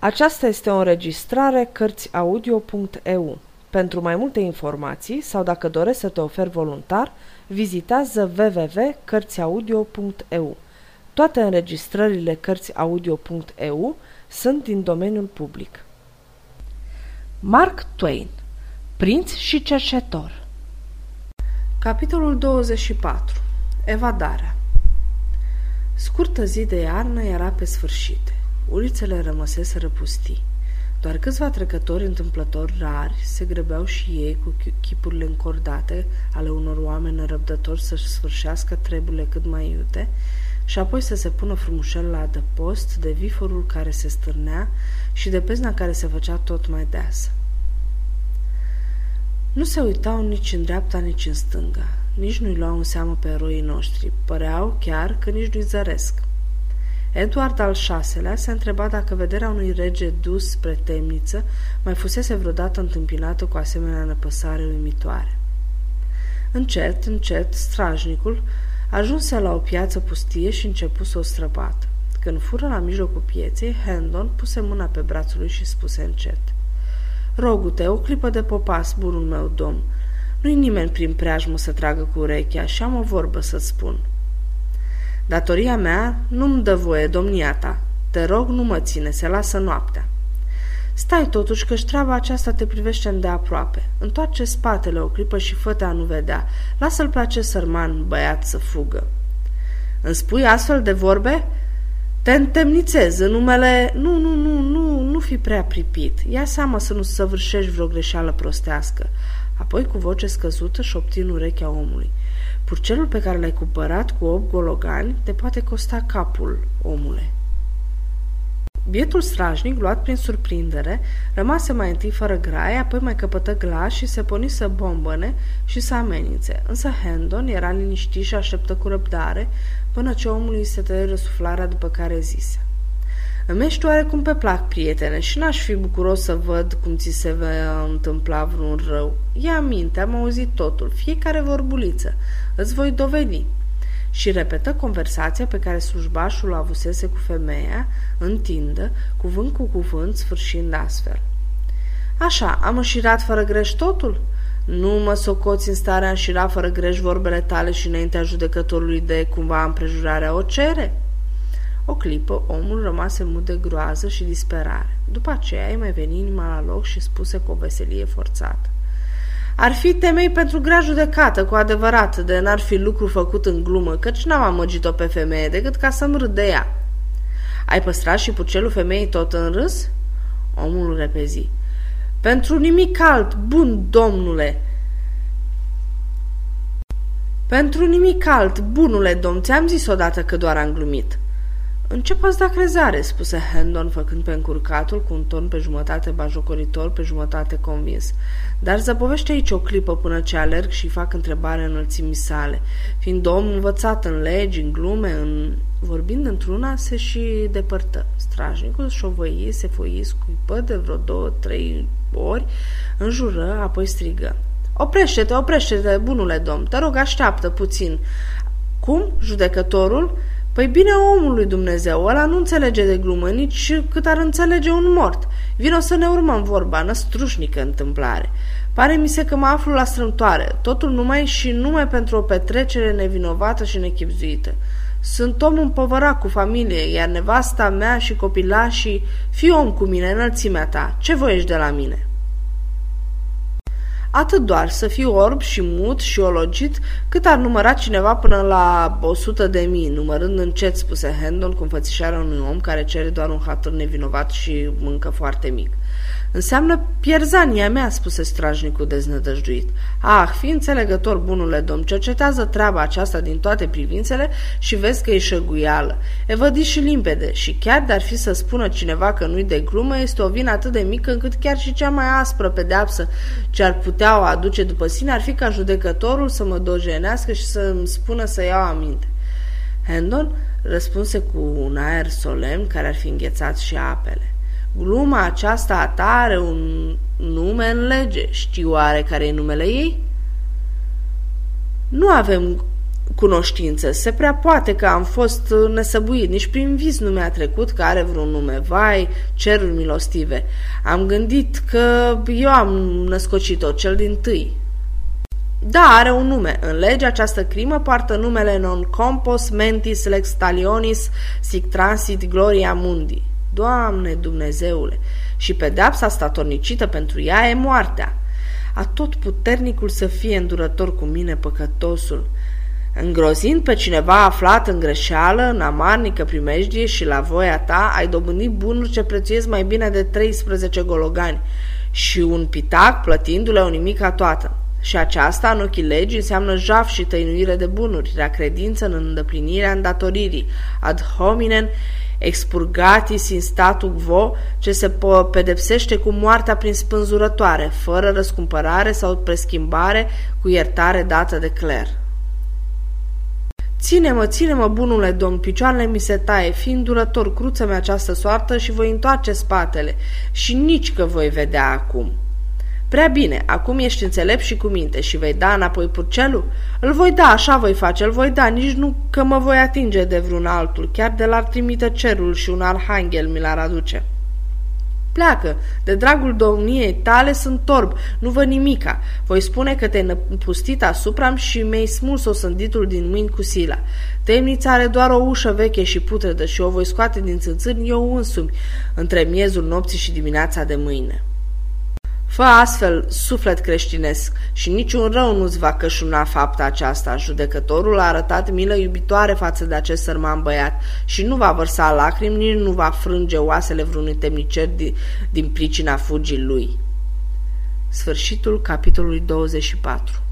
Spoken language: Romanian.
Aceasta este o înregistrare Cărțiaudio.eu. Pentru mai multe informații sau dacă dorești să te oferi voluntar, vizitează www.cărțiaudio.eu. Toate înregistrările Cărțiaudio.eu sunt din domeniul public. Mark Twain Prinț și cercetor Capitolul 24 Evadarea Scurtă zi de iarnă era pe sfârșit. Ulițele rămăseseră pustii. Doar câțiva trecători întâmplători rari se grăbeau și ei cu chipurile încordate ale unor oameni răbdători să-și sfârșească treburile cât mai iute și apoi să se pună frumușel la adăpost de viforul care se stârnea și de pezna care se făcea tot mai deasă. Nu se uitau nici în dreapta, nici în stânga. Nici nu-i luau în seamă pe eroii noștri. Păreau chiar că nici nu-i zăresc. Eduard al VI-lea se întreba dacă vederea unui rege dus spre temniță mai fusese vreodată întâmpinată cu asemenea nepăsare uimitoare. Încet, încet, strajnicul ajunse la o piață pustie și începu să o străbată. Când fură la mijlocul pieței, Hendon puse mâna pe brațul lui și spuse încet. Rogu-te, o clipă de popas, bunul meu domn. Nu-i nimeni prin preajmă să tragă cu urechea și am o vorbă să spun. Datoria mea nu-mi dă voie, domnia ta. Te rog, nu mă ține, se lasă noaptea. Stai totuși că treaba aceasta te privește îndeaproape. Întoarce spatele o clipă și fă a nu vedea. Lasă-l pe acest sărman băiat să fugă. Îmi spui astfel de vorbe? Te întemnițez în numele... Nu, nu, nu, nu, nu fi prea pripit. Ia seama să nu săvârșești vreo greșeală prostească. Apoi, cu voce scăzută, șopti în urechea omului. Purcelul pe care l-ai cumpărat cu 8 gologani te poate costa capul, omule. Bietul strajnic, luat prin surprindere, rămase mai întâi fără graie, apoi mai căpătă glas și se poni să bombăne și să amenințe. Însă Hendon era liniștit și așteptă cu răbdare până ce omului se tăie răsuflarea după care zise. Îmi ești oarecum pe plac, prietene, și n-aș fi bucuros să văd cum ți se va întâmpla vreun rău. Ia minte, am auzit totul, fiecare vorbuliță. Îți voi dovedi. Și repetă conversația pe care slujbașul o avusese cu femeia, întindă, cuvânt cu cuvânt, sfârșind astfel. Așa, am înșirat fără greș totul? Nu mă socoți în stare a înșira fără greș vorbele tale și înaintea judecătorului de cumva împrejurarea o cere?" O clipă, omul rămase mut de groază și disperare. După aceea îi mai veni inima la loc și spuse cu o veselie forțată. Ar fi temei pentru grea judecată, cu adevărat, de n-ar fi lucru făcut în glumă, căci n-am amăgit-o pe femeie decât ca să-mi râd de ea. Ai păstrat și pucelul femeii tot în râs? Omul repezi. Pentru nimic alt, bun domnule, pentru nimic alt, bunule domn, ți-am zis odată că doar am glumit. Încep ați da crezare, spuse Hendon, făcând pe încurcatul cu un ton pe jumătate bajocoritor, pe jumătate convins. Dar zăbovește aici o clipă până ce alerg și fac întrebare înălțimii sale. Fiind om învățat în legi, în glume, în... vorbind într-una, se și depărtă. Strajnicul șovăi, se foi, scuipă de vreo două, trei ori, înjură, apoi strigă. Oprește-te, oprește-te, bunule domn, te rog, așteaptă puțin. Cum? Judecătorul? Păi bine omul lui Dumnezeu, ăla nu înțelege de glumă nici cât ar înțelege un mort. Vino să ne urmăm vorba, năstrușnică întâmplare. Pare mi se că mă aflu la strâmtoare, totul numai și numai pentru o petrecere nevinovată și nechipzuită. Sunt om împovărat cu familie, iar nevasta mea și copilașii, fi om cu mine, înălțimea ta, ce voiești de la mine?" Atât doar să fiu orb și mut și ologit, cât ar număra cineva până la o sută de mii, numărând încet, spuse Hendon cu înfățișarea unui om care cere doar un hatăr nevinovat și mâncă foarte mic. Înseamnă pierzania mea, spuse strajnicul deznădăjduit. Ah, fi înțelegător, bunule domn, cercetează treaba aceasta din toate privințele și vezi că e șăguială. E vădi și limpede și chiar de-ar fi să spună cineva că nu-i de glumă, este o vină atât de mică încât chiar și cea mai aspră pedeapsă ce ar putea o aduce după sine ar fi ca judecătorul să mă dojenească și să-mi spună să iau aminte. Hendon răspunse cu un aer solemn care ar fi înghețat și apele. Gluma aceasta a ta are un nume în lege. Știu oare care e numele ei? Nu avem cunoștință. Se prea poate că am fost nesăbuit, nici prin vis nu mi-a trecut că are vreun nume. Vai, cerul milostive! Am gândit că eu am născocit-o, cel din tâi. Da, are un nume. În lege această crimă poartă numele non compos mentis lex talionis sic transit gloria mundi. Doamne Dumnezeule! Și pedeapsa statornicită pentru ea e moartea. A tot puternicul să fie îndurător cu mine, păcătosul. Îngrozind pe cineva aflat în greșeală, în amarnică primejdie și la voia ta, ai dobândit bunuri ce prețuiesc mai bine de 13 gologani și un pitac plătindu-le o nimica toată. Și aceasta, în ochii legii, înseamnă jaf și tăinuire de bunuri, rea credință în îndeplinirea îndatoririi, ad hominem expurgatis in statu quo, ce se pedepsește cu moartea prin spânzurătoare, fără răscumpărare sau preschimbare, cu iertare dată de cler. Ține-mă, ține-mă, bunule domn, picioarele mi se taie, fiind durător, cruță-mi această soartă și voi întoarce spatele, și nici că voi vedea acum. Prea bine, acum ești înțelept și cu minte și vei da înapoi purcelul? Îl voi da, așa voi face, îl voi da, nici nu că mă voi atinge de vreun altul, chiar de l-ar trimite cerul și un arhanghel mi l-ar aduce. Pleacă, de dragul domniei tale sunt torb, nu văd nimica. Voi spune că te-ai năpustit asupra și mi-ai smuls sânditul din mâini cu sila. Temnița are doar o ușă veche și putredă și o voi scoate din țânțâni eu însumi, între miezul nopții și dimineața de mâine. Fă astfel suflet creștinesc și niciun rău nu-ți va cășuna fapta aceasta. Judecătorul a arătat milă iubitoare față de acest sărman băiat și nu va vărsa lacrimi, nici nu va frânge oasele vreunui temnicer din, din pricina fugii lui. Sfârșitul capitolului 24